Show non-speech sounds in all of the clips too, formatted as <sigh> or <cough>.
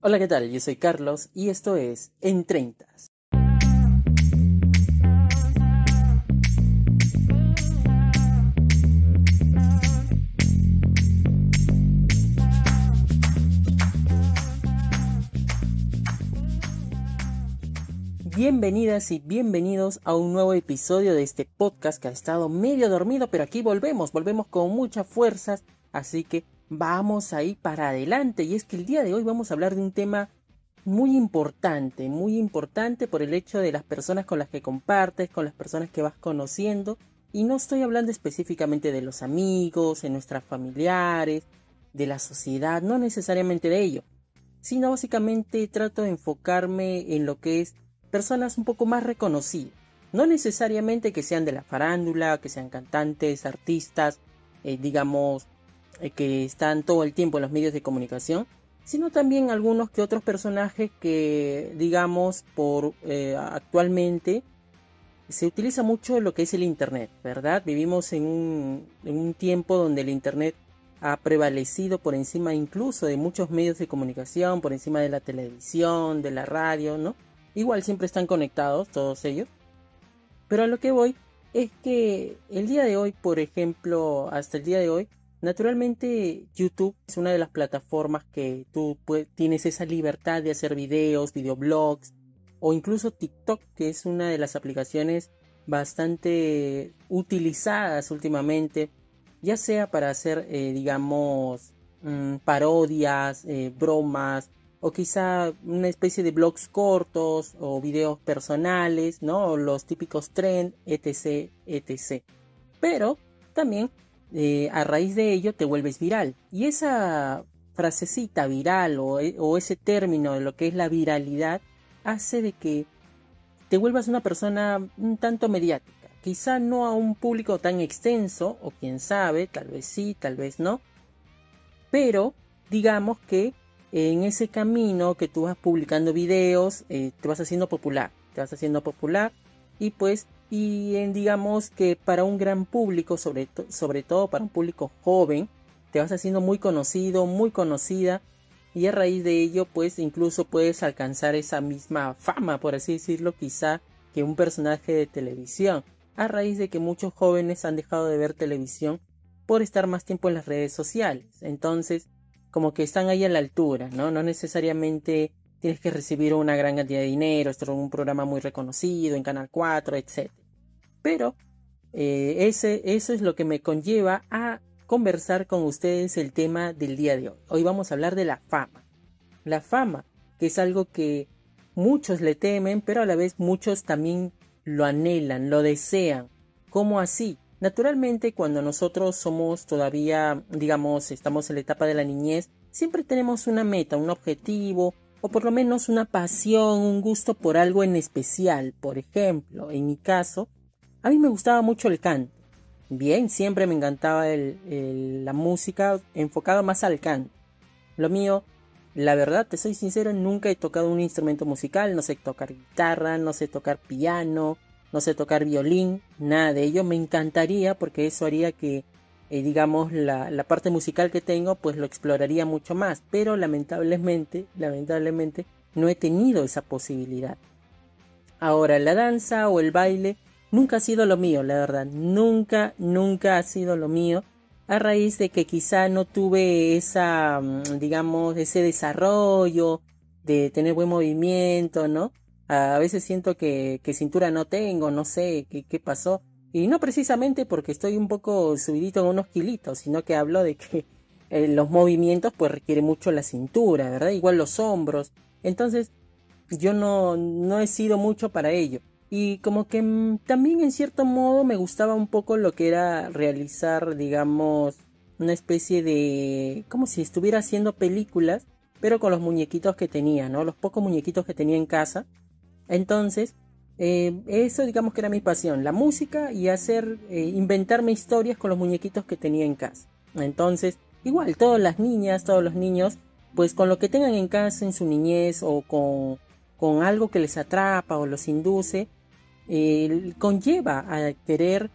Hola, ¿qué tal? Yo soy Carlos y esto es En Treintas. Bienvenidas y bienvenidos a un nuevo episodio de este podcast que ha estado medio dormido, pero aquí volvemos, volvemos con muchas fuerzas, así que vamos a ir para adelante. Y es que el día de hoy vamos a hablar de un tema muy importante, muy importante por el hecho de las personas con las que compartes, con las personas que vas conociendo. Y no estoy hablando específicamente de los amigos, de nuestras familiares, de la sociedad, no necesariamente de ello, sino básicamente trato de enfocarme en lo que es personas un poco más reconocidas. No necesariamente que sean de la farándula, que sean cantantes, artistas, eh, digamos, que están todo el tiempo en los medios de comunicación, sino también algunos que otros personajes que, digamos, por eh, actualmente se utiliza mucho lo que es el Internet, ¿verdad? Vivimos en un, en un tiempo donde el Internet ha prevalecido por encima incluso de muchos medios de comunicación, por encima de la televisión, de la radio, ¿no? Igual siempre están conectados todos ellos. Pero a lo que voy es que el día de hoy, por ejemplo, hasta el día de hoy, Naturalmente YouTube es una de las plataformas que tú tienes esa libertad de hacer videos, videoblogs o incluso TikTok que es una de las aplicaciones bastante utilizadas últimamente ya sea para hacer eh, digamos mm, parodias, eh, bromas o quizá una especie de blogs cortos o videos personales, ¿no? los típicos trend, etc, etc. Pero también eh, a raíz de ello te vuelves viral. Y esa frasecita viral e, o, ese término de lo que es la viralidad hace de que te vuelvas una persona un tanto mediática. Quizá no a un público tan extenso, o quién sabe, tal vez sí, tal vez no. Pero digamos que en ese camino que tú vas publicando videos, eh, te vas haciendo popular. Te vas haciendo popular y pues y en, digamos que para un gran público, sobre, sobre todo para un público joven, te vas haciendo muy conocido, muy conocida y a raíz de ello pues incluso puedes alcanzar esa misma fama, por así decirlo, quizá que un personaje de televisión, a raíz de que muchos jóvenes han dejado de ver televisión por estar más tiempo en las redes sociales. Entonces, como que están ahí a la altura, ¿no? No necesariamente tienes que recibir una gran cantidad de dinero, esto es un programa muy reconocido en Canal 4, etc. Pero eh, ese, eso es lo que me conlleva a conversar con ustedes el tema del día de hoy. Hoy vamos a hablar de la fama. La fama, que es algo que muchos le temen, pero a la vez muchos también lo anhelan, lo desean. ¿Cómo así? Naturalmente, cuando nosotros somos todavía, digamos, estamos en la etapa de la niñez, siempre tenemos una meta, un objetivo, o por lo menos una pasión, un gusto por algo en especial. Por ejemplo, en mi caso, a mí me gustaba mucho el canto. Bien, siempre me encantaba la música enfocada más al canto. Lo mío, la verdad, te soy sincero, nunca he tocado un instrumento musical, no sé tocar guitarra, no sé tocar piano, no sé tocar violín, nada de ello. Me encantaría porque eso haría que eh, digamos, la, parte musical que tengo, pues lo exploraría mucho más. Pero lamentablemente, lamentablemente, no he tenido esa posibilidad. Ahora, la danza o el baile nunca ha sido lo mío, la verdad. Nunca, nunca ha sido lo mío. A raíz de que quizá no tuve esa, mm, digamos, ese desarrollo de tener buen movimiento, ¿no? A veces siento que, que cintura no tengo, no sé qué, pasó y no precisamente porque estoy un poco subidito en unos kilitos, sino que hablo de que eh, los movimientos pues requiere mucho la cintura, ¿verdad? Igual los hombros. Entonces yo no, no he sido mucho para ello. Y como que mm, también en cierto modo me gustaba un poco lo que era realizar, digamos, una especie de... como si estuviera haciendo películas, pero con los muñequitos que tenía, ¿no? Los pocos muñequitos que tenía en casa. Entonces, eh, eso digamos que era mi pasión, la música y hacer, eh, inventarme historias con los muñequitos que tenía en casa. Entonces, igual, todas las niñas, todos los niños, pues con lo que tengan en casa en su niñez o con, con algo que les atrapa o los induce, eh, conlleva a querer,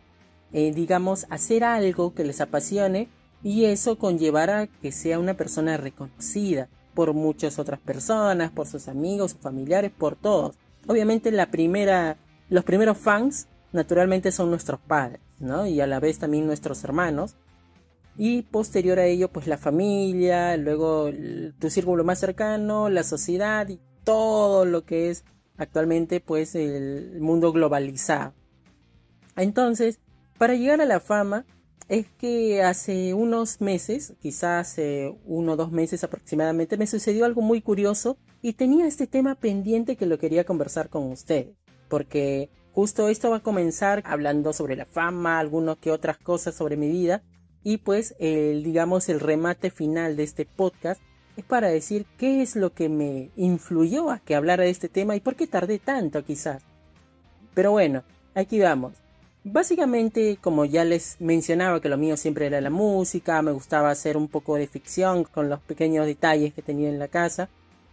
digamos, hacer algo que les apasione y eso conllevará que sea una persona reconocida. por muchas otras personas, por sus amigos, sus familiares, por todos. Obviamente la primera, los primeros fans naturalmente son nuestros padres, ¿no? Y a la vez también nuestros hermanos. Y posterior a ello, pues la familia, luego tu círculo más cercano, la sociedad y todo lo que es actualmente pues el mundo globalizado. Entonces, para llegar a la fama, es que hace unos meses, quizás hace uno o dos meses aproximadamente, me sucedió algo muy curioso y tenía este tema pendiente que lo quería conversar con usted, porque justo esto va a comenzar hablando sobre la fama, algunas que otras cosas sobre mi vida y pues el digamos el remate final de este podcast es para decir qué es lo que me influyó a que hablara de este tema y por qué tardé tanto quizás. Pero bueno, aquí vamos. Básicamente, como ya les mencionaba que lo mío siempre era la música, me gustaba hacer un poco de ficción con los pequeños detalles que tenía en la casa.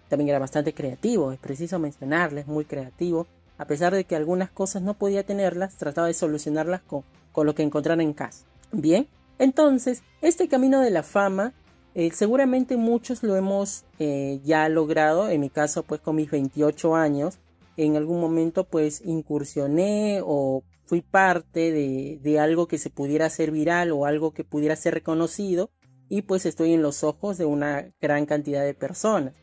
También era bastante creativo, es preciso mencionarles, muy creativo. A pesar de que algunas cosas no podía tenerlas, trataba de solucionarlas con, con lo que encontrara en casa. Bien, entonces, este camino de la fama, eh, seguramente muchos lo hemos eh, ya logrado, en mi caso pues con mis 28 años, en algún momento pues incursioné o fui parte de, algo que se pudiera hacer viral o algo que pudiera ser reconocido y pues estoy en los ojos de una gran cantidad de personas.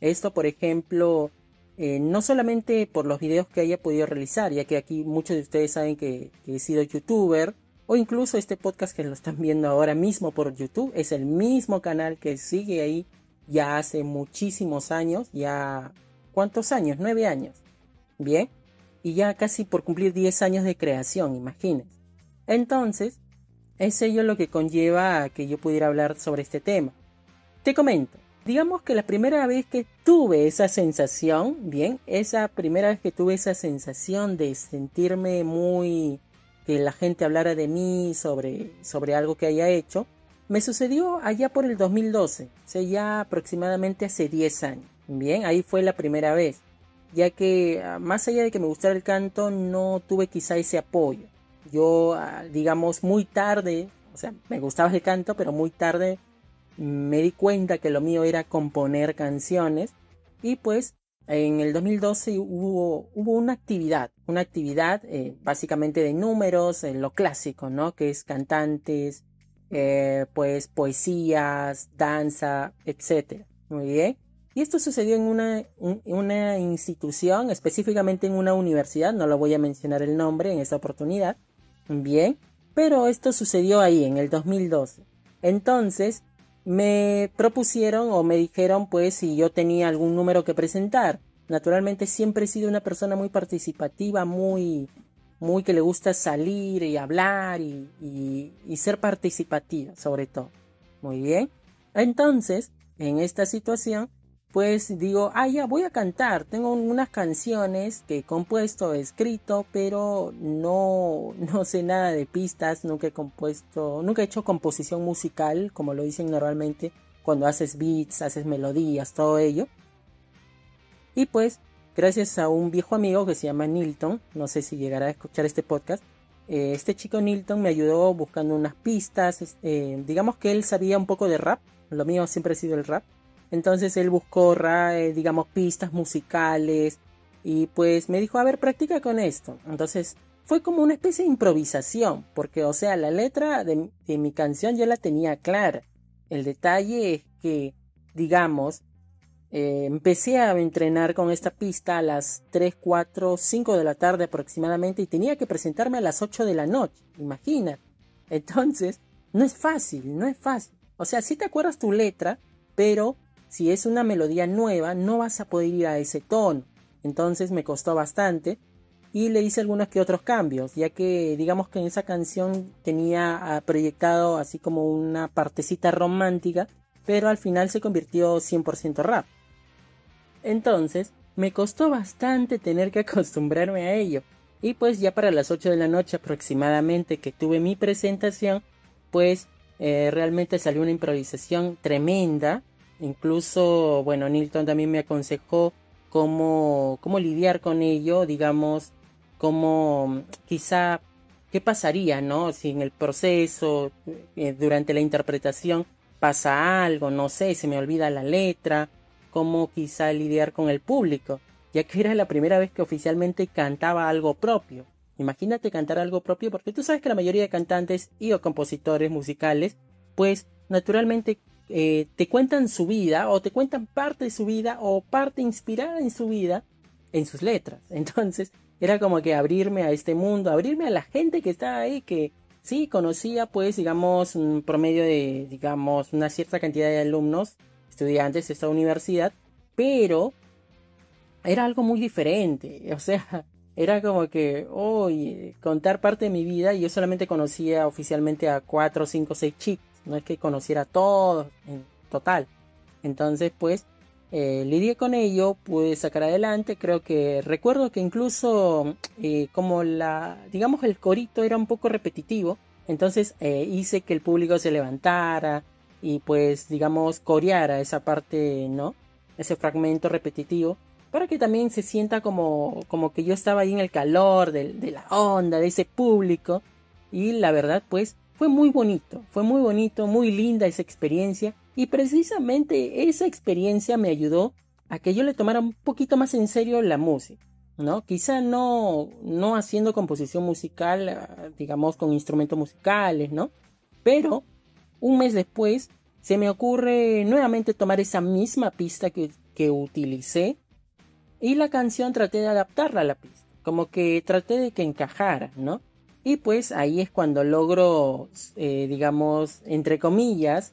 Esto, por ejemplo, eh, no solamente por los videos que haya podido realizar, ya que aquí muchos de ustedes saben que, he sido youtuber, o incluso este podcast que lo están viendo ahora mismo por YouTube, es el mismo canal que sigue ahí ya hace muchísimos años, ya... ¿Cuántos años? Nueve años. Bien, y ya casi por cumplir 10 años de creación, imagínense. Entonces, es ello lo que conlleva a que yo pudiera hablar sobre este tema. Te comento, digamos que la primera vez que tuve esa sensación, bien, esa primera vez que tuve esa sensación de sentirme muy que la gente hablara de mí sobre, sobre algo que haya hecho, me sucedió allá por el 2012, o sea, ya aproximadamente hace 10 años. Bien, ahí fue la primera vez ya que ah, más allá de que me gustara el canto, no tuve quizá ese apoyo. Yo, ah, digamos, muy tarde, o sea, me gustaba el canto, pero muy tarde me di cuenta que lo mío era componer canciones y pues en el 2012 hubo, una actividad, una actividad eh, básicamente de números, en lo clásico, ¿no? Que es cantantes, eh, pues poesías, danza, etc. Muy bien. Y esto sucedió en una, una institución, específicamente en una universidad, no lo voy a mencionar el nombre en esta oportunidad. Bien, pero esto sucedió ahí, en el 2012. Entonces, me propusieron o me dijeron pues si yo tenía algún número que presentar. Naturalmente siempre he sido una persona muy participativa, muy, muy que le gusta salir y hablar y, y, y ser participativa sobre todo. Muy bien. Entonces, en esta situación, pues digo, ah, ya voy a cantar. Tengo unas canciones que he compuesto, he escrito, pero no, <laughs> no sé nada de pistas, nunca he compuesto, nunca he hecho composición musical, como lo dicen normalmente cuando haces beats, haces melodías, todo ello. Y pues, gracias a un viejo amigo que se llama Nilton, no sé si llegará a escuchar este podcast, eh, este chico Nilton me ayudó buscando unas pistas, eh, digamos que él sabía un poco de rap, lo mío siempre ha sido el rap entonces él buscó, eh, digamos, pistas musicales y pues me dijo, a ver, practica con esto. Entonces fue como una especie de improvisación, porque, o sea, la letra de, mi canción ya la tenía clara. El detalle es que, digamos, eh, empecé a entrenar con esta pista a las 3, 4, 5 de la tarde aproximadamente y tenía que presentarme a las 8 de la noche, imagina. Entonces, no es fácil, no es fácil. O sea, si te acuerdas tu letra, pero si es una melodía nueva, no vas a poder ir a ese tono. Entonces me costó bastante y le hice algunos que otros cambios, ya que digamos que en esa canción tenía ah, proyectado así como una partecita romántica, pero al final se convirtió 100% rap. Entonces, me costó bastante tener que <laughs> acostumbrarme a ello. Y pues ya para las 8 de la noche aproximadamente que tuve mi presentación, pues eh, realmente salió una improvisación tremenda Incluso, bueno, Nilton también me aconsejó cómo, cómo lidiar con ello, digamos, cómo quizá qué pasaría, ¿no? Si en el proceso, eh, durante la interpretación, pasa algo, no sé, se me olvida la letra, cómo quizá lidiar con el público, ya que era la primera vez que oficialmente cantaba algo propio. Imagínate cantar algo propio porque tú sabes que la mayoría de cantantes y o compositores musicales pues naturalmente eh, te cuentan su vida o te cuentan parte de su vida o parte inspirada en su vida en sus letras. <laughs> Entonces era como que abrirme a este mundo, abrirme a la gente que está ahí, que sí conocía pues digamos un promedio de digamos una cierta cantidad de alumnos, estudiantes de esta universidad, pero era algo muy diferente, <laughs> o sea, era como que, hoy contar parte de mi vida y yo solamente conocía oficialmente a cuatro, cinco, seis chicos, no es que conociera a todos en total. Entonces, pues, eh, lidié con ello, pude sacar adelante, creo que recuerdo que incluso eh, como la, digamos, el corito era un poco repetitivo, entonces eh, hice que el público se levantara y pues, digamos, coreara esa parte, ¿no? Ese fragmento repetitivo para que también se sienta como, como que yo estaba ahí en el calor de, de la onda, de ese público. Y la verdad, pues, fue muy bonito, fue muy bonito, muy linda esa experiencia. Y precisamente esa experiencia me ayudó a que yo le tomara un poquito más en serio la música. ¿no? Quizá no, no haciendo composición musical, ah, digamos, con instrumentos musicales, ¿no? Pero un mes después se me ocurre nuevamente tomar esa misma pista que, que utilicé y la canción traté de adaptarla a la pista, como que traté de que encajara, ¿no? Y pues ahí es cuando logro, eh, digamos, entre comillas,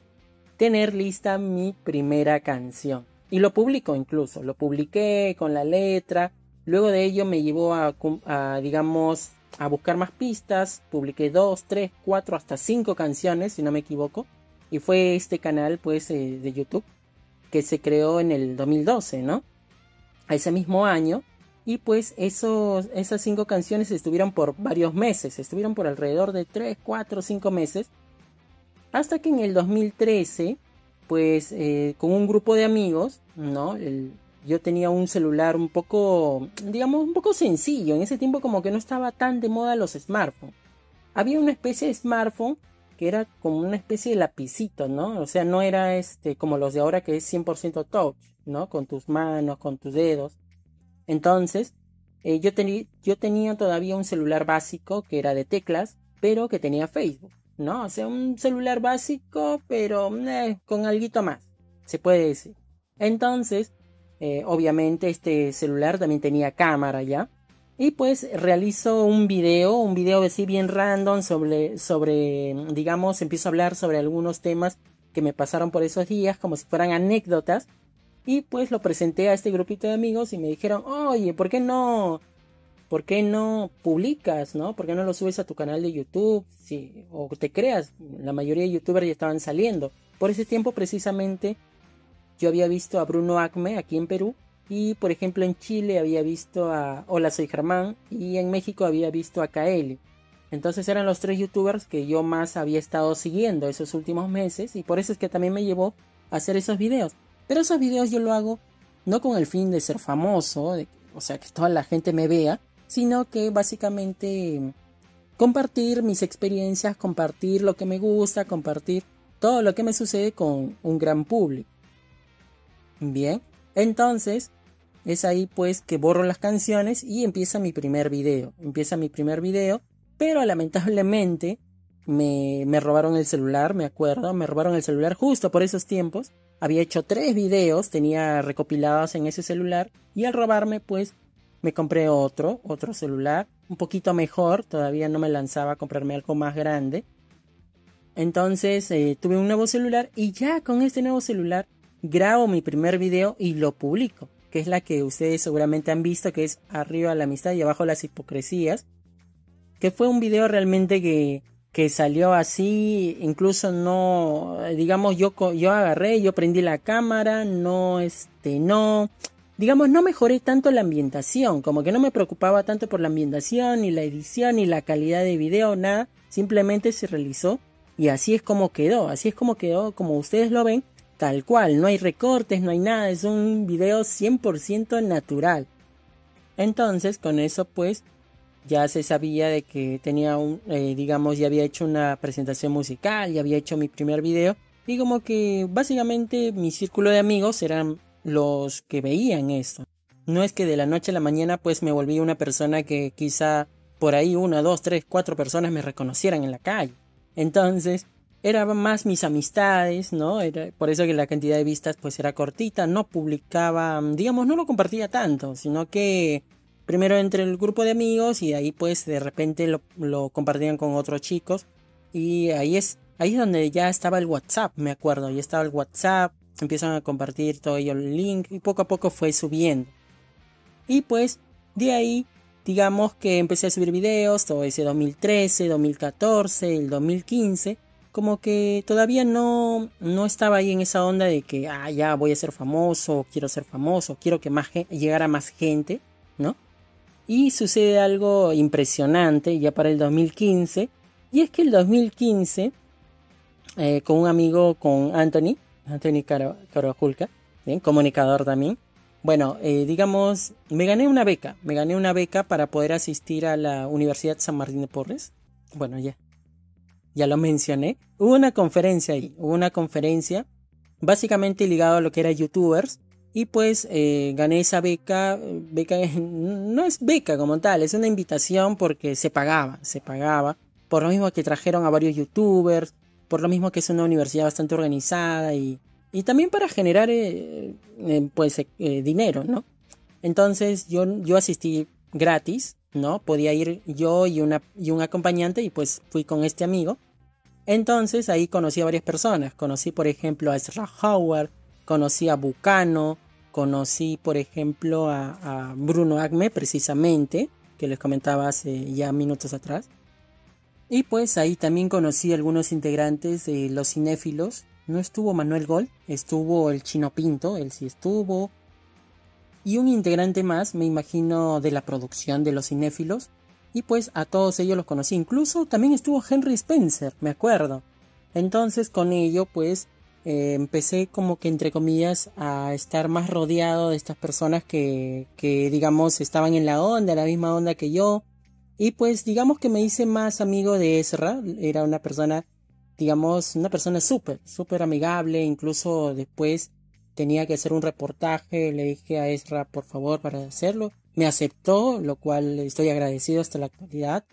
tener lista mi primera canción. Y lo publico incluso, lo publiqué con la letra. Luego de ello me llevó a, digamos, a buscar más pistas. Publiqué dos, tres, cuatro, hasta cinco canciones, si no me equivoco. Y fue este canal, pues, eh, de YouTube que se creó en el 2012, ¿no? a ese mismo año. Y pues esos, esas cinco canciones estuvieron por varios meses, estuvieron por alrededor de 3, 4, 5 meses. Hasta que en el 2013, pues eh, con un grupo de amigos, ¿no? yo tenía un celular un poco, digamos, un poco sencillo. En ese tiempo como que no estaba tan de moda los smartphones. Había una especie de smartphone que era como una especie de lapicito, ¿no? O sea, no era este como los de ahora que es 100% touch, ¿no? Con tus manos, con tus dedos. Entonces, eh, yo, tenía todavía un celular básico que era de teclas, pero que tenía Facebook, ¿no? O sea, un celular básico, pero eh, con algo más, se puede decir. Entonces, eh, obviamente este celular también tenía cámara ya. Y pues realizo un video, un video así bien random sobre, sobre, digamos, empiezo a hablar sobre algunos temas que me pasaron por esos días, como si fueran anécdotas. Y pues lo presenté a este grupito de amigos y me dijeron, oye, ¿por qué no? ¿Por qué no publicas, no? ¿Por qué no lo subes a tu canal de YouTube? Sí, o te creas, la mayoría de youtubers ya estaban saliendo. Por ese tiempo precisamente yo había visto a Bruno Acme aquí en Perú y por ejemplo en Chile había visto a Hola Soy Germán y en México había visto a Kaeli. Entonces eran los tres youtubers que yo más había estado siguiendo esos últimos meses y por eso es que también me llevó a hacer esos videos. Pero esos videos yo lo hago no con el fin de ser famoso, o sea que toda la gente me vea, sino que básicamente compartir mis experiencias, compartir lo que me gusta, compartir todo lo que me sucede con un gran público. Bien, entonces es ahí pues que borro las canciones y empieza mi primer video. Empieza mi primer video, pero lamentablemente me, me robaron el celular, me acuerdo, me robaron el celular justo por esos tiempos. Había hecho tres videos, tenía recopilados en ese celular y al robarme pues me compré otro, otro celular, un poquito mejor, todavía no me lanzaba a comprarme algo más grande. Entonces eh, tuve un nuevo celular y ya con este nuevo celular grabo mi primer video y lo publico, que es la que ustedes seguramente han visto, que es arriba la amistad y abajo las hipocresías, que fue un video realmente que, que salió así, incluso no, digamos, yo, yo agarré, yo prendí la cámara, no, este, no, digamos, no mejoré tanto la ambientación, como que no me preocupaba tanto por la ambientación, ni la edición, ni la calidad de video, nada, simplemente se realizó y así es como quedó, así es como quedó, como ustedes lo ven, tal cual, no hay recortes, no hay nada, es un video 100% natural. Entonces, con eso pues ya se sabía de que tenía un, eh, digamos, ya había hecho una presentación musical, ya había hecho mi primer video Y como que básicamente mi círculo de amigos eran los que veían esto. No es que de la noche a la mañana pues me volví una persona que quizá por ahí una, dos, tres, cuatro personas me reconocieran en la calle. Entonces, eran más mis amistades, ¿no? Era por eso que la cantidad de vistas pues era cortita, no publicaba, digamos, no lo compartía tanto, sino que primero entre el grupo de amigos y ahí pues de repente lo, lo compartían con otros chicos y ahí es ahí es donde ya estaba el WhatsApp, me acuerdo, ya estaba el WhatsApp, empiezan a compartir todo ello el link y poco a poco fue subiendo. Y pues de ahí digamos que empecé a subir videos todo ese 2013, 2014, el 2015, como que todavía no, no estaba ahí en esa onda de que, ah, ya voy a ser famoso, quiero ser famoso, quiero que más llegara más gente, ¿no? Y sucede algo impresionante ya para el 2015, y es que el 2015, eh, con un amigo, con Anthony, Anthony Carvajulca, comunicador también, bueno, eh, digamos, me gané una beca, me gané una beca para poder asistir a la Universidad San Martín de Porres. Bueno, ya, ya lo mencioné. Hubo una conferencia ahí, hubo una conferencia básicamente ligado a lo que era youtubers y pues eh, gané esa beca, beca no es beca como tal, es una invitación porque se pagaba, se pagaba, por lo mismo que trajeron a varios youtubers, por lo mismo que es una universidad bastante organizada y y también para generar eh, eh, pues eh, dinero, ¿no? Entonces yo, yo asistí gratis, ¿no? Podía ir yo y, una, y un acompañante y pues fui con este amigo. Entonces ahí conocí a varias personas. Conocí por ejemplo a Ezra Howard, conocí a Bucano, conocí por ejemplo a, Bruno Agme precisamente, que les comentaba hace ya minutos atrás. Y pues ahí también conocí algunos integrantes de los cinéfilos no estuvo Manuel Gol, estuvo el Chino Pinto, él sí estuvo. Y un integrante más, me imagino, de la producción de los cinéfilos. Y pues a todos ellos los conocí. Incluso también estuvo Henry Spencer, me acuerdo. Entonces con ello pues eh, empecé como que entre comillas a estar más rodeado de estas personas que, que digamos estaban en la onda, la misma onda que yo. Y pues digamos que me hice más amigo de Ezra. Era una persona digamos, una persona súper, súper amigable, incluso después tenía que hacer un reportaje, le dije a Ezra por favor para hacerlo, me aceptó, lo cual estoy agradecido hasta la actualidad.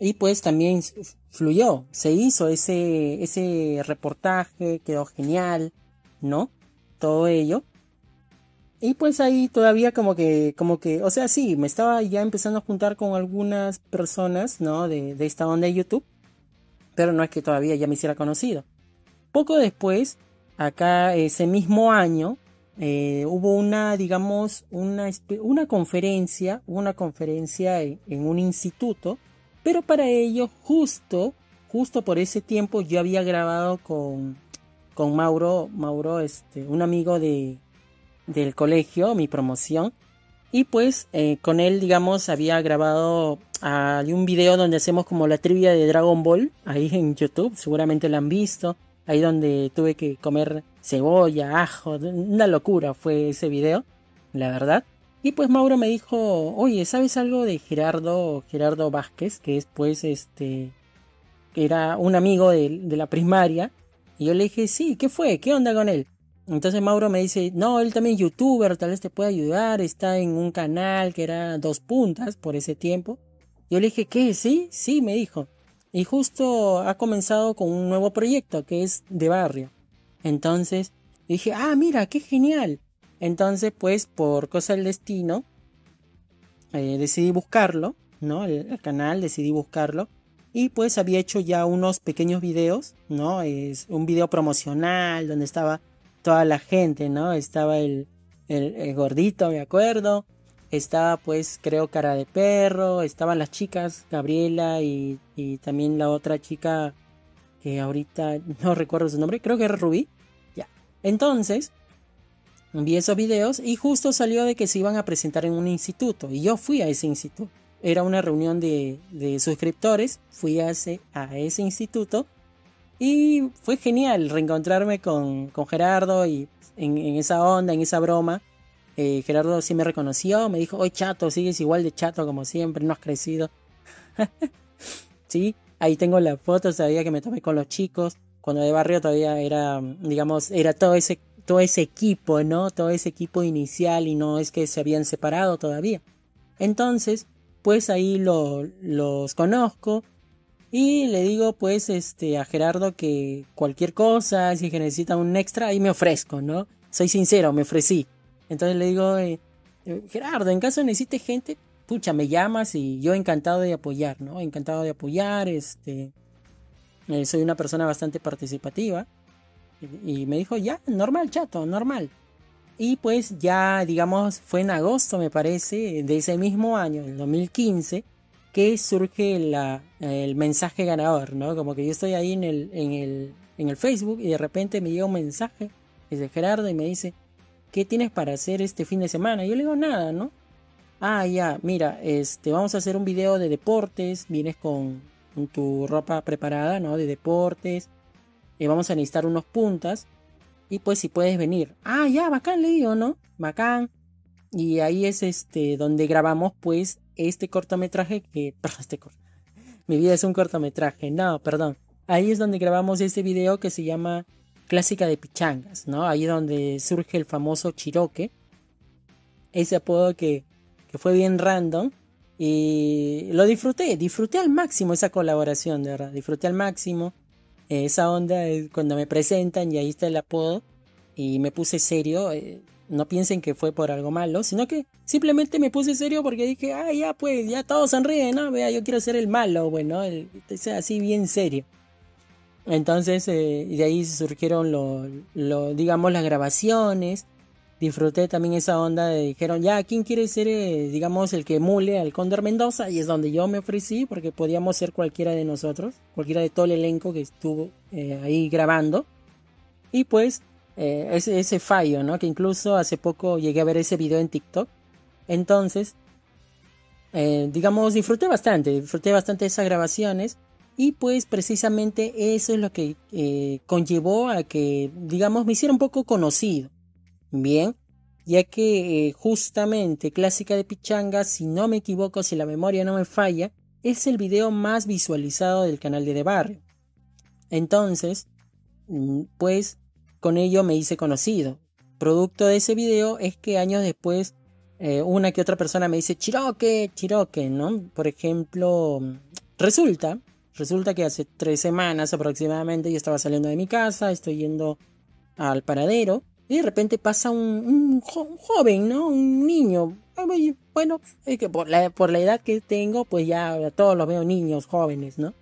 Y pues también fluyó, se hizo ese, ese reportaje, quedó genial, ¿no? Todo ello. Y pues ahí todavía como que, como que, o sea, sí, me estaba ya empezando a juntar con algunas personas, ¿no? De, de esta onda de YouTube pero no es que todavía ya me hiciera conocido. Poco después, acá ese mismo año, eh, hubo una, digamos, una, una conferencia, una conferencia en, un instituto, pero para ello, justo, justo por ese tiempo, yo había grabado con, con Mauro, Mauro, este, un amigo de, del colegio, mi promoción, y pues eh, con él, digamos, había grabado hay un video donde hacemos como la trivia de Dragon Ball, ahí en YouTube, seguramente lo han visto, ahí donde tuve que comer cebolla, ajo, una locura fue ese video, la verdad. Y pues Mauro me dijo, oye, ¿sabes algo de Gerardo, Gerardo Vázquez? Que es pues este, que era un amigo de, la primaria. Y yo le dije, sí, ¿qué fue? ¿Qué onda con él? Entonces Mauro me dice, no, él también es youtuber, tal vez te pueda ayudar, está en un canal que era dos puntas por ese tiempo. Yo le dije, ¿qué? ¿Sí? Sí, me dijo. Y justo ha comenzado con un nuevo proyecto que es de barrio. Entonces dije, ah, mira, qué genial. Entonces, pues, por cosa del destino, eh, decidí buscarlo, ¿no? El, canal, decidí buscarlo. Y pues había hecho ya unos pequeños videos, ¿no? Es un video promocional donde estaba toda la gente, ¿no? Estaba el, el gordito, me acuerdo estaba pues creo cara de perro, estaban las chicas, Gabriela y, y, también la otra chica que ahorita no recuerdo su nombre, creo que era Rubí. Ya. Entonces, vi esos videos y justo salió de que se iban a presentar en un instituto y yo fui a ese instituto. Era una reunión de, de suscriptores, fui a ese, a ese instituto y fue genial reencontrarme con, con Gerardo y en, esa onda, en esa broma eh, Gerardo sí me reconoció, me dijo, hoy chato, sigues igual de chato como siempre, no has crecido. <laughs> sí, ahí tengo la foto, sabía que me tomé con los chicos. cuando de barrio todavía era, digamos, era todo ese, todo ese equipo, ¿no? Todo ese equipo inicial y no es que se habían separado todavía. Entonces, pues ahí lo, los conozco y le digo pues este a Gerardo que cualquier cosa, si necesita un extra, ahí me ofrezco, ¿no? Soy sincero, me ofrecí. Entonces le digo, eh, eh, Gerardo, en caso necesite gente, pucha, me llamas y yo encantado de apoyar, ¿no? Encantado de apoyar, este, eh, soy una persona bastante participativa. Y, me dijo, ya, normal, chato, normal. Y pues ya, digamos, fue en agosto, me parece, de ese mismo año, el 2015, que surge la, el mensaje ganador, ¿no? Como que yo estoy ahí en el, en el, en el Facebook y de repente me llega un mensaje desde Gerardo y me dice, ¿qué tienes para hacer este fin de semana? Yo le digo, nada, ¿no? Ah, ya, mira, este, vamos a hacer un video de deportes, vienes con, tu ropa preparada, ¿no? De deportes, y vamos a necesitar unos puntas, y pues si puedes venir. Ah, ya, bacán, le digo, ¿no? Bacán. Y ahí es este, donde grabamos pues este cortometraje que, <laughs> perdón, este corto. Mi vida es un cortometraje, no, perdón. Ahí es donde grabamos este video que se llama Clásica de Pichangas, ¿no? Ahí es donde surge el famoso Chiroque. Ese apodo que que fue bien random. Y lo disfruté, disfruté al máximo esa colaboración, de verdad. Disfruté al máximo esa onda cuando me presentan y ahí está el apodo. Y me puse serio. Eh, no piensen que fue por algo malo, sino que simplemente me puse serio porque dije, ah, ya pues, ya todos sonríen, ¿no? Vea, yo quiero ser el malo, bueno, así bien serio. Entonces, eh, de ahí surgieron lo, lo, digamos, las grabaciones disfruté también esa onda de dijeron, ya, ¿quién quiere ser, eh, digamos, el que emule al Cóndor Mendoza? Y es donde yo me ofrecí, porque podíamos ser cualquiera de nosotros, cualquiera de todo el elenco que estuvo eh, ahí grabando. Y pues, eh, ese, ese fallo, ¿no? Que incluso hace poco llegué a ver ese video en TikTok. Entonces, digamos, disfruté bastante, disfruté bastante esas grabaciones. Y pues precisamente eso es lo que conllevó a que, digamos, me hiciera un poco conocido. Bien, ya que eh, justamente Clásica de Pichanga, si no me equivoco, si la memoria no me falla, es el video más visualizado del canal de De Barrio. Entonces, mm, pues con ello me hice conocido. Producto de ese video es que años después eh, una que otra persona me dice Chiroque, Chiroque, ¿no? Por ejemplo, resulta, resulta que hace tres semanas aproximadamente yo estaba saliendo de mi casa, estoy yendo al paradero y de repente pasa un, joven, ¿no? Un niño. Bueno, que por la, por la edad que tengo, pues ya todos los veo niños, jóvenes, ¿no?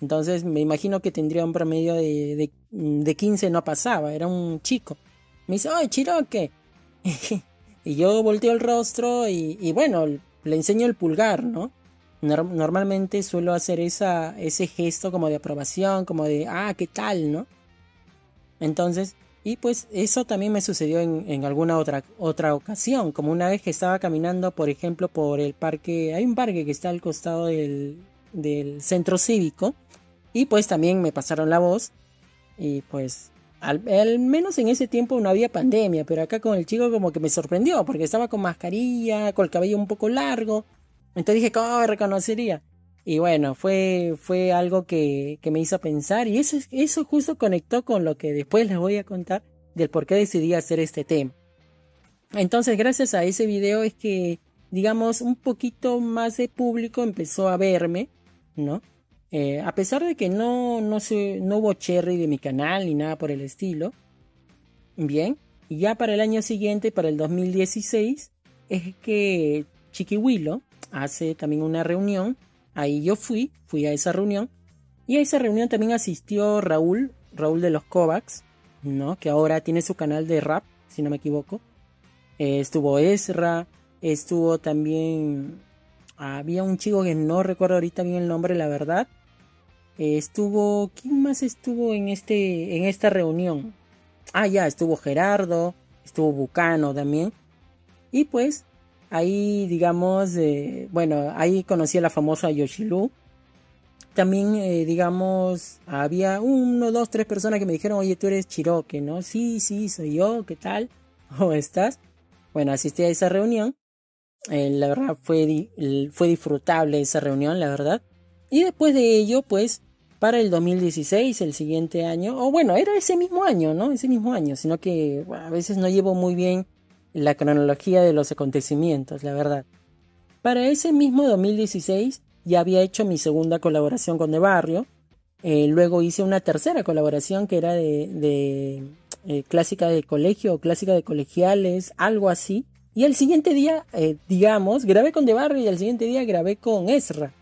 Entonces me imagino que tendría un promedio de, de, 15, no pasaba, era un chico. Me dice, ¡ay, Chiroque! <laughs> y yo volteo el rostro y, bueno, le enseño el pulgar, ¿no? Normalmente suelo hacer esa, ese gesto como de aprobación, como de, ah, ¿qué tal, no? Entonces, y pues eso también me sucedió en, alguna otra, otra ocasión, como una vez que estaba caminando, por ejemplo, por el parque, hay un parque que está al costado del, centro cívico, y pues también me pasaron la voz, y pues al, menos en ese tiempo no había pandemia, pero acá con el chico como que me sorprendió, porque estaba con mascarilla, con el cabello un poco largo, entonces dije, ¿cómo reconocería? Y bueno, fue, fue algo que, que, me hizo pensar y eso, eso justo conectó con lo que después les voy a contar del por qué decidí hacer este tema. Entonces, gracias a ese video es que, digamos, un poquito más de público empezó a verme, ¿no? Eh, a pesar de que no, no, se, no hubo cherry de mi canal ni nada por el estilo. Bien, y ya para el año siguiente, para el 2016, es que Chiquihuilo hace también una reunión Ahí yo fui, fui a esa reunión. Y a esa reunión también asistió Raúl, Raúl de los Kovacs, ¿no? Que ahora tiene su canal de rap, si no me equivoco. Eh, estuvo Ezra, estuvo también... Había un chico que no recuerdo ahorita bien el nombre, la verdad. Eh, estuvo... ¿Quién más estuvo en, este, en esta reunión? Ah, ya, estuvo Gerardo, estuvo Bucano también. Y pues Ahí, digamos, eh, bueno, ahí conocí a la famosa Yoshilu. También, eh, digamos, había uno, dos, tres personas que me dijeron, oye, tú eres Chiroque, ¿no? Sí, sí, soy yo, ¿qué tal? <laughs> ¿Cómo estás? Bueno, asistí a esa reunión. Eh, la verdad fue, fue disfrutable esa reunión, la verdad. Y después de ello, pues, para el 2016, el siguiente año, o bueno, era ese mismo año, ¿no? Ese mismo año, sino que a veces no llevo muy bien la cronología de los acontecimientos, la verdad. Para ese mismo 2016 ya había hecho mi segunda colaboración con De Barrio, eh, luego hice una tercera colaboración que era de, eh, clásica de colegio o clásica de colegiales, algo así. Y el siguiente día, eh, digamos, grabé con De Barrio y el siguiente día grabé con Ezra.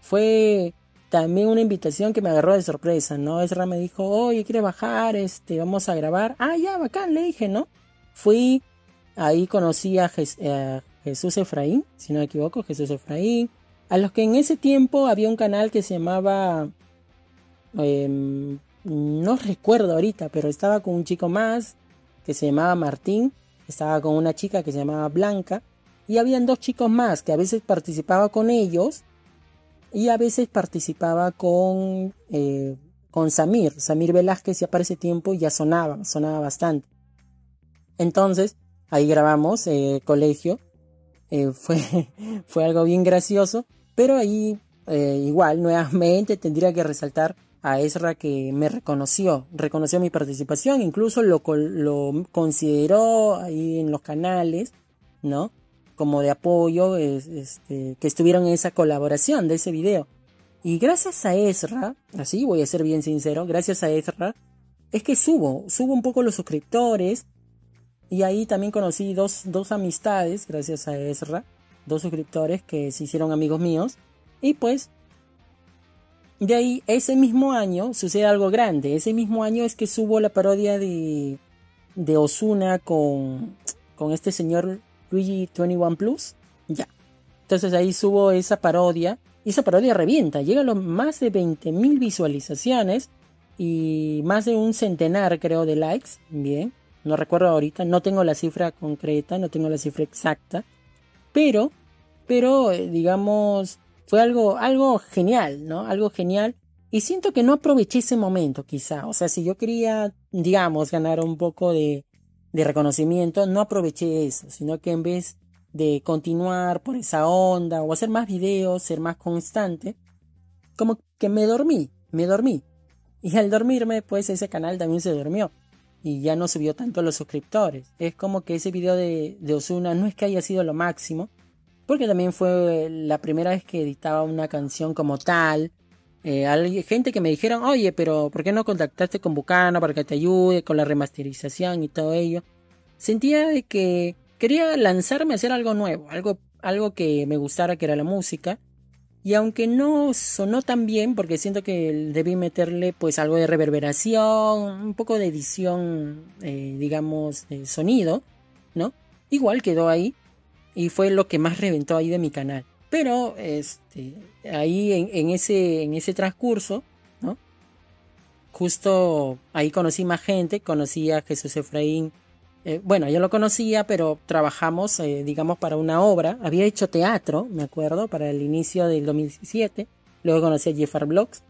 Fue también una invitación que me agarró de sorpresa, ¿no? Ezra me dijo, oye, ¿quiere bajar? Este, vamos a grabar. Ah, ya, bacán, le dije, ¿no? Fui, ahí conocí a, Jesús Efraín, si no me equivoco, Jesús Efraín, a los que en ese tiempo había un canal que se llamaba, em, no recuerdo ahorita, pero estaba con un chico más que se llamaba Martín, estaba con una chica que se llamaba Blanca, y habían dos chicos más que a veces participaba con ellos y a veces participaba con, eh, con Samir. Samir Velázquez ya para ese tiempo ya sonaba, sonaba bastante. Entonces, ahí grabamos eh, colegio. Eh, fue, <laughs> fue algo bien gracioso, pero ahí igual, nuevamente tendría que resaltar a Ezra que me reconoció, reconoció mi participación, incluso lo, lo consideró ahí en los canales, ¿no? como de apoyo este, que estuvieron en esa colaboración de ese video. Y gracias a Ezra, así voy a ser bien sincero, gracias a Ezra, es que subo, subo un poco los suscriptores. Y ahí también conocí dos, dos amistades, gracias a Ezra, dos suscriptores que se hicieron amigos míos. Y pues, de ahí, ese mismo año sucede algo grande. Ese mismo año es que subo la parodia de, de Osuna con, con este señor Luigi 21 Plus, ya. Entonces ahí subo esa parodia y esa parodia revienta, llega a los más de 20.000 visualizaciones y más de un centenar creo de likes, bien, no recuerdo ahorita, no tengo la cifra concreta, no tengo la cifra exacta, pero, pero eh, digamos, fue algo, algo genial, ¿no? Algo genial y siento que no aproveché ese momento quizá, o sea, si yo quería, digamos, ganar un poco de, de reconocimiento, no aproveché eso, sino que en vez de continuar por esa onda o hacer más videos, ser más constante, como que me dormí, me dormí. Y al dormirme, pues ese canal también se durmió. Y ya no subió tanto los suscriptores. Es como que ese video de, de Osuna no es que haya sido lo máximo, porque también fue la primera vez que editaba una canción como tal, eh, gente que me dijeron, oye, pero ¿por qué no contactaste con Bucano para que te ayude con la remasterización y todo ello? Sentía que quería lanzarme a hacer algo nuevo, algo, algo que me gustara, que era la música. Y aunque no sonó tan bien, porque siento que debí meterle pues algo de reverberación, un poco de edición, eh, digamos, de sonido, ¿no? Igual quedó ahí y fue lo que más reventó ahí de mi canal. Pero este, ahí en, ese, en ese transcurso, ¿no? Justo ahí conocí más gente, conocí a Jesús Efraín. Eh, bueno, yo lo conocía, pero trabajamos, eh, digamos, para una obra. Había hecho teatro, me acuerdo, para el inicio del 2017. Luego conocí a Jeffar Blogs.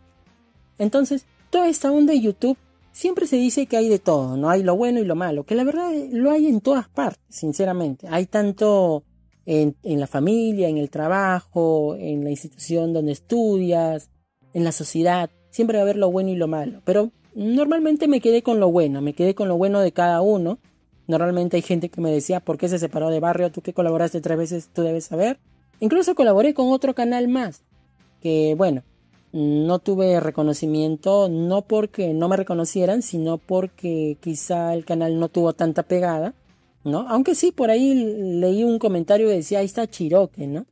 Entonces, toda esta onda de YouTube siempre se dice que hay de todo, ¿no? Hay lo bueno y lo malo, que la verdad lo hay en todas partes, sinceramente. Hay tanto en, la familia, en el trabajo, en la institución donde estudias, en la sociedad. Siempre va a haber lo bueno y lo malo. Pero normalmente me quedé con lo bueno, me quedé con lo bueno de cada uno. Normalmente hay gente que me decía, ¿por qué se separó de barrio? Tú que colaboraste tres veces, tú debes saber. Incluso colaboré con otro canal más. Que bueno, no tuve reconocimiento, no porque no me reconocieran, sino porque quizá el canal no tuvo tanta pegada. ¿no? Aunque sí, por ahí leí un comentario que decía, ahí está Chiroque, ¿no?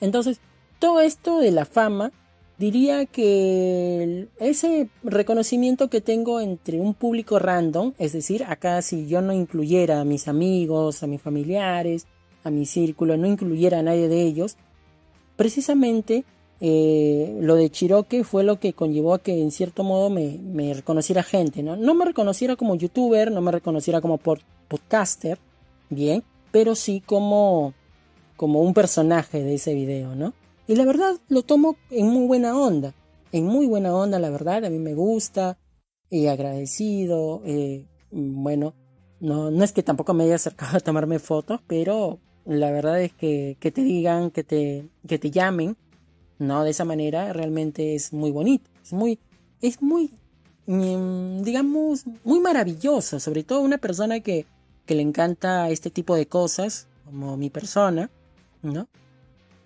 Entonces, todo esto de la fama, diría que ese reconocimiento que tengo entre un público random, es decir, acá si yo no incluyera a mis amigos, a mis familiares, a mi círculo, no incluyera a nadie de ellos, precisamente eh, lo de Chiroque fue lo que conllevó a que en cierto modo me, reconociera gente, ¿no? No me reconociera como youtuber, no me reconociera como podcaster, bien, pero sí como, como un personaje de ese video, ¿no? Y la verdad lo tomo en muy buena onda, en muy buena onda, la verdad, a mí me gusta, y agradecido, eh, bueno, no, no es que tampoco me haya acercado a tomarme fotos, pero la verdad es que, que te digan, que te, que te llamen, no, de esa manera realmente es muy bonito. Es muy, es muy, mm, digamos, muy maravilloso, sobre todo una persona que, que le encanta este tipo de cosas, como mi persona, ¿no?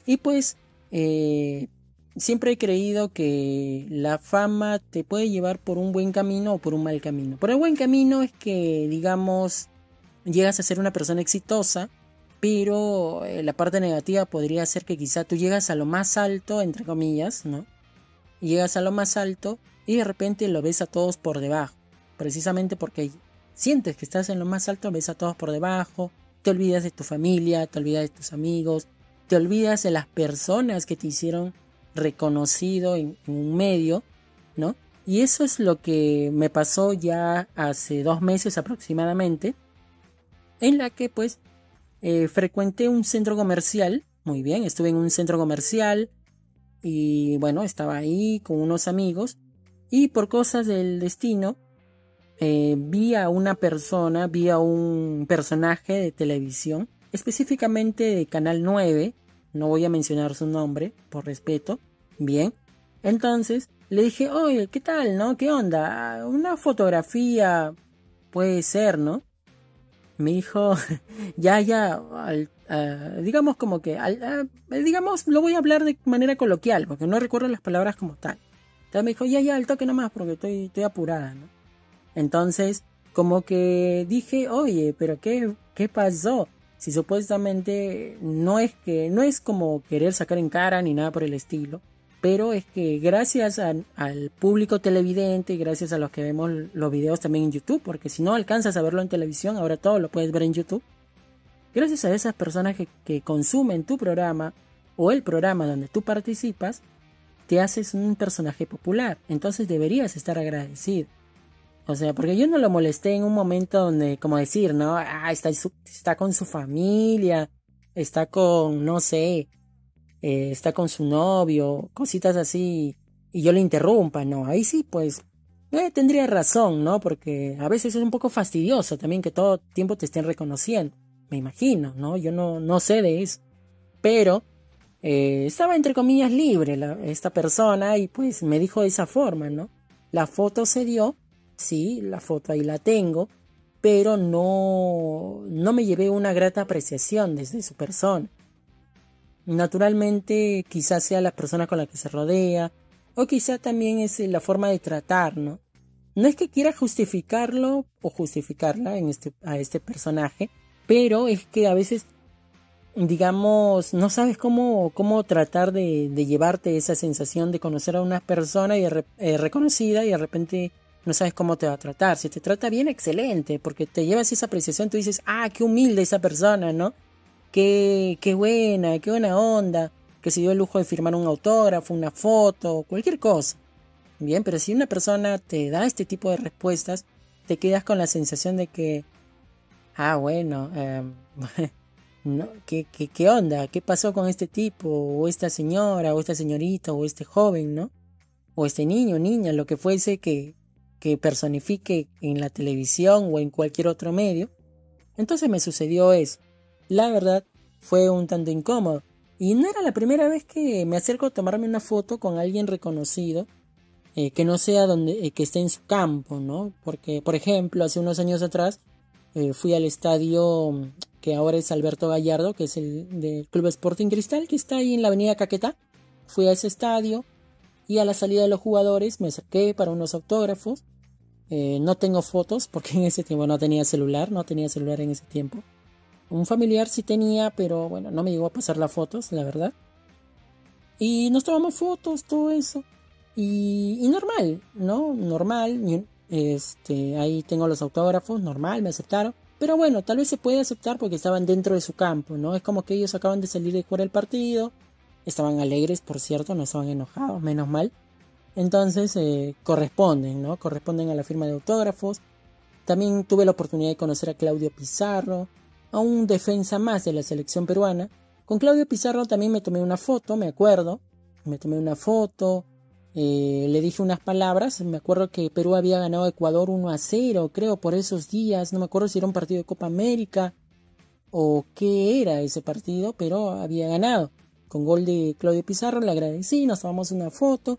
Y pues, eh, siempre he creído que la fama te puede llevar por un buen camino o por un mal camino. Por el buen camino es que, digamos, llegas a ser una persona exitosa, pero eh, la parte negativa podría ser que quizá tú llegas a lo más alto, entre comillas, ¿no? Llegas a lo más alto y de repente lo ves a todos por debajo, precisamente porque sientes que estás en lo más alto, ves a todos por debajo, te olvidas de tu familia, te olvidas de tus amigos, te olvidas de las personas que te hicieron reconocido en, un medio, ¿no? Y eso es lo que me pasó ya hace dos meses aproximadamente, en la que pues eh, frecuenté un centro comercial, muy bien, estuve en un centro comercial y bueno, estaba ahí con unos amigos y por cosas del destino eh, vi a una persona, vi a un personaje de televisión, específicamente de Canal 9, no voy a mencionar su nombre por respeto, bien. Entonces le dije, oye, ¿qué tal, no? ¿Qué onda? Una fotografía puede ser, ¿no? Me dijo, <laughs> ya, ya, digamos como que, digamos, lo voy a hablar de manera coloquial, porque no recuerdo las palabras como tal. Entonces me dijo, ya, ya, al toque nomás, porque estoy, estoy apurada, ¿no? Entonces, como que dije, oye, pero ¿qué, qué pasó? Si supuestamente no es que, no es como querer sacar en cara ni nada por el estilo, pero es que gracias al público televidente, gracias a los que vemos los videos también en YouTube, porque si no alcanzas a verlo en televisión, ahora todo lo puedes ver en YouTube. Gracias a esas personas que, que consumen tu programa o el programa donde tú participas, te haces un personaje popular. Entonces deberías estar agradecido. O sea, porque yo no lo molesté en un momento donde, como decir, ¿no? Ah, está, está con su familia, está con, no sé, eh, está con su novio, cositas así, y yo le interrumpa, ¿no? Ahí sí, pues, eh, tendría razón, ¿no? Porque a veces es un poco fastidioso también que todo tiempo te estén reconociendo. Me imagino, ¿no? Yo no, no sé de eso. Pero eh, estaba entre comillas libre esta persona y pues me dijo de esa forma, ¿no? La foto se dio sí, la foto ahí la tengo, pero no, no me llevé una grata apreciación desde su persona. Naturalmente, quizás sea la persona con la que se rodea, o quizá también es la forma de tratar, ¿no? No es que quiera justificarlo o justificarla en este, a este personaje, pero es que a veces, digamos, no sabes cómo, cómo tratar de, llevarte esa sensación de conocer a una persona y eh, reconocida y de repente no sabes cómo te va a tratar. Si te trata bien, excelente, porque te llevas esa apreciación, tú dices, ah, qué humilde esa persona, ¿no? Qué, qué buena, qué buena onda, que se dio el lujo de firmar un autógrafo, una foto, cualquier cosa. Bien, pero si una persona te da este tipo de respuestas, te quedas con la sensación de que, ah, bueno, em, <laughs> no, ¿qué, qué, qué onda? ¿Qué pasó con este tipo? O esta señora, o esta señorita, o este joven, ¿no? O este niño, niña, lo que fuese que, que personifique en la televisión o en cualquier otro medio. Entonces me sucedió eso. La verdad fue un tanto incómodo. Y no era la primera vez que me acerco a tomarme una foto con alguien reconocido eh, que no sea donde eh, que esté en su campo, ¿no? Porque, por ejemplo, hace unos años atrás eh, fui al estadio que ahora es Alberto Gallardo, que es el del Club Sporting Cristal, que está ahí en la Avenida Caquetá. Fui a ese estadio y a la salida de los jugadores me acerqué para unos autógrafos eh, no tengo fotos porque en ese tiempo no tenía celular, no tenía celular en ese tiempo. Un familiar sí tenía, pero bueno, no me llegó a pasar las fotos, la verdad. Y nos tomamos fotos, todo eso. Y, normal, ¿no? Normal. Este, ahí tengo los autógrafos, normal, me aceptaron. Pero bueno, tal vez se puede aceptar porque estaban dentro de su campo, ¿no? Es como que ellos acaban de salir de jugar el partido. Estaban alegres, por cierto, no estaban enojados, menos mal. Entonces eh, corresponden, ¿no? Corresponden a la firma de autógrafos. También tuve la oportunidad de conocer a Claudio Pizarro, a un defensa más de la selección peruana. Con Claudio Pizarro también me tomé una foto, me acuerdo. Me tomé una foto, eh, le dije unas palabras. Me acuerdo que Perú había ganado a Ecuador 1 a 0, creo, por esos días. No me acuerdo si era un partido de Copa América o qué era ese partido, pero había ganado. Con gol de Claudio Pizarro le agradecí, nos tomamos una foto.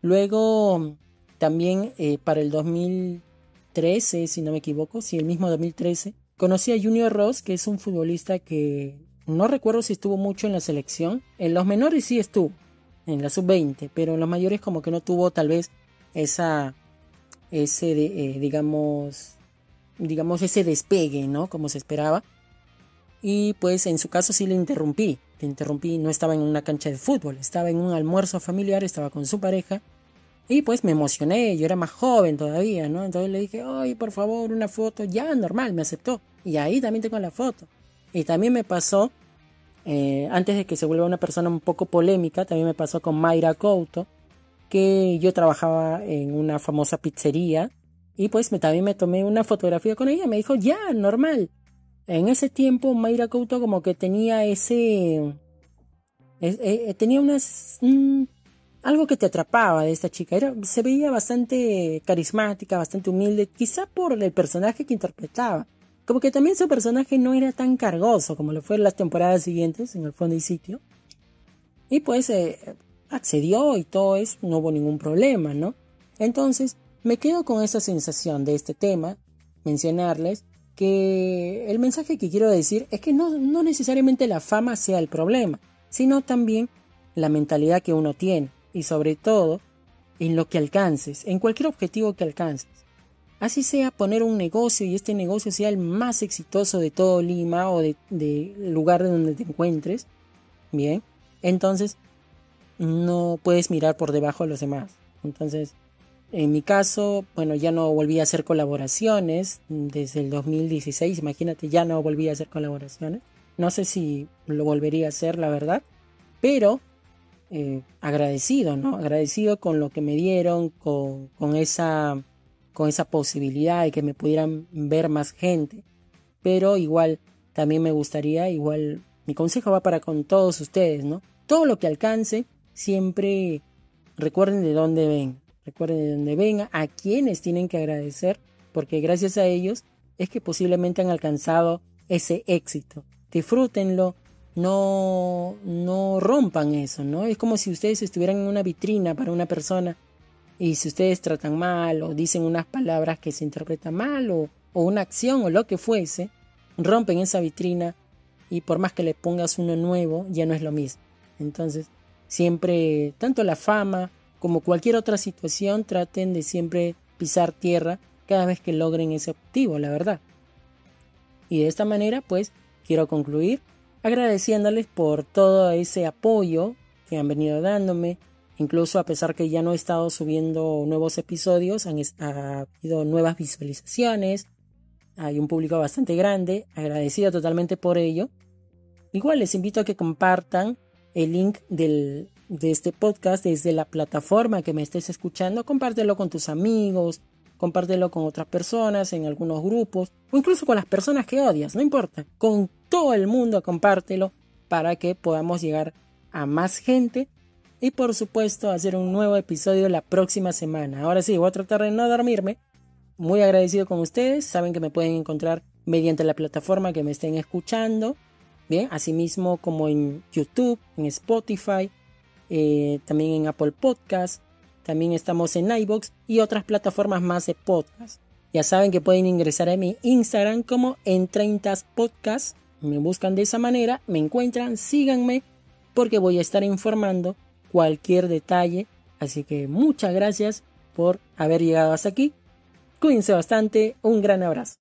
Luego, también eh, para el 2013, si no me equivoco, sí, el mismo 2013, conocí a Junior Ross, que es un futbolista que no recuerdo si estuvo mucho en la selección. En los menores sí estuvo, en la sub-20, pero en los mayores como que no tuvo tal vez esa, ese, eh, digamos, digamos, ese despegue, ¿no? Como se esperaba. Y pues en su caso sí le interrumpí. Le interrumpí, no estaba en una cancha de fútbol, estaba en un almuerzo familiar, estaba con su pareja. Y pues me emocioné, yo era más joven todavía, ¿no? Entonces le dije, ay, por favor, una foto. Ya, normal, me aceptó. Y ahí también tengo la foto. Y también me pasó, eh, antes de que se vuelva una persona un poco polémica, también me pasó con Mayra Couto, que yo trabajaba en una famosa pizzería. Y pues también me tomé una fotografía con ella. Me dijo, ya, normal. En ese tiempo Mayra Couto como que tenía ese... Eh, tenía unas... algo que te atrapaba de esta chica. Era, se veía bastante carismática, bastante humilde, quizá por el personaje que interpretaba. Como que también su personaje no era tan cargoso como lo fue en las temporadas siguientes, en el fondo y sitio. Y pues eh, accedió y todo eso, no hubo ningún problema, ¿no? Entonces, me quedo con esa sensación de este tema, mencionarles que el mensaje que quiero decir es que no, no necesariamente la fama sea el problema, sino también la mentalidad que uno tiene y sobre todo en lo que alcances, en cualquier objetivo que alcances. Así sea poner un negocio y este negocio sea el más exitoso de todo Lima o del de lugar donde te encuentres, bien, entonces no puedes mirar por debajo de los demás. Entonces, en mi caso, bueno, ya no volví a hacer colaboraciones desde el 2016, imagínate, ya no volví a hacer colaboraciones. No sé si lo volvería a hacer, la verdad, pero eh, agradecido, ¿no? Agradecido con lo que me dieron, con, con, esa, con esa posibilidad de que me pudieran ver más gente. Pero igual, también me gustaría, igual, mi consejo va para con todos ustedes, ¿no? Todo lo que alcance, siempre recuerden de dónde ven Recuerden de dónde venga, a quienes tienen que agradecer, porque gracias a ellos es que posiblemente han alcanzado ese éxito. Disfrútenlo, no, no rompan eso, ¿no? Es como si ustedes estuvieran en una vitrina para una persona y si ustedes tratan mal o dicen unas palabras que se interpretan mal o, o una acción o lo que fuese, rompen esa vitrina y por más que le pongas uno nuevo, ya no es lo mismo. Entonces, siempre, tanto la fama como cualquier otra situación, traten de siempre pisar tierra cada vez que logren ese objetivo, la verdad. Y de esta manera, pues, quiero concluir agradeciéndoles por todo ese apoyo que han venido dándome. Incluso a pesar que ya no he estado subiendo nuevos episodios, han ha habido nuevas visualizaciones, hay un público bastante grande, agradecido totalmente por ello. Igual les invito a que compartan el link del, de este podcast desde la plataforma que me estés escuchando, compártelo con tus amigos, compártelo con otras personas, en algunos grupos, o incluso con las personas que odias, no importa, con todo el mundo compártelo para que podamos llegar a más gente y por supuesto hacer un nuevo episodio la próxima semana. Ahora sí, voy a tratar de no dormirme. Muy agradecido con ustedes, saben que me pueden encontrar mediante la plataforma que me estén escuchando, bien, asimismo como en YouTube, en Spotify, eh, también en Apple Podcast, también estamos en iBox y otras plataformas más de podcast. Ya saben que pueden ingresar a mi Instagram como en 30 Podcast. Me buscan de esa manera, me encuentran, síganme porque voy a estar informando cualquier detalle. Así que muchas gracias por haber llegado hasta aquí. Cuídense bastante, un gran abrazo.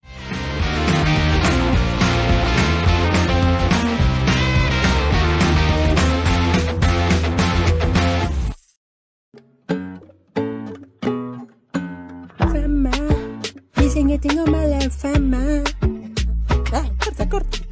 Tengo mala fama. Ah, corta, corta.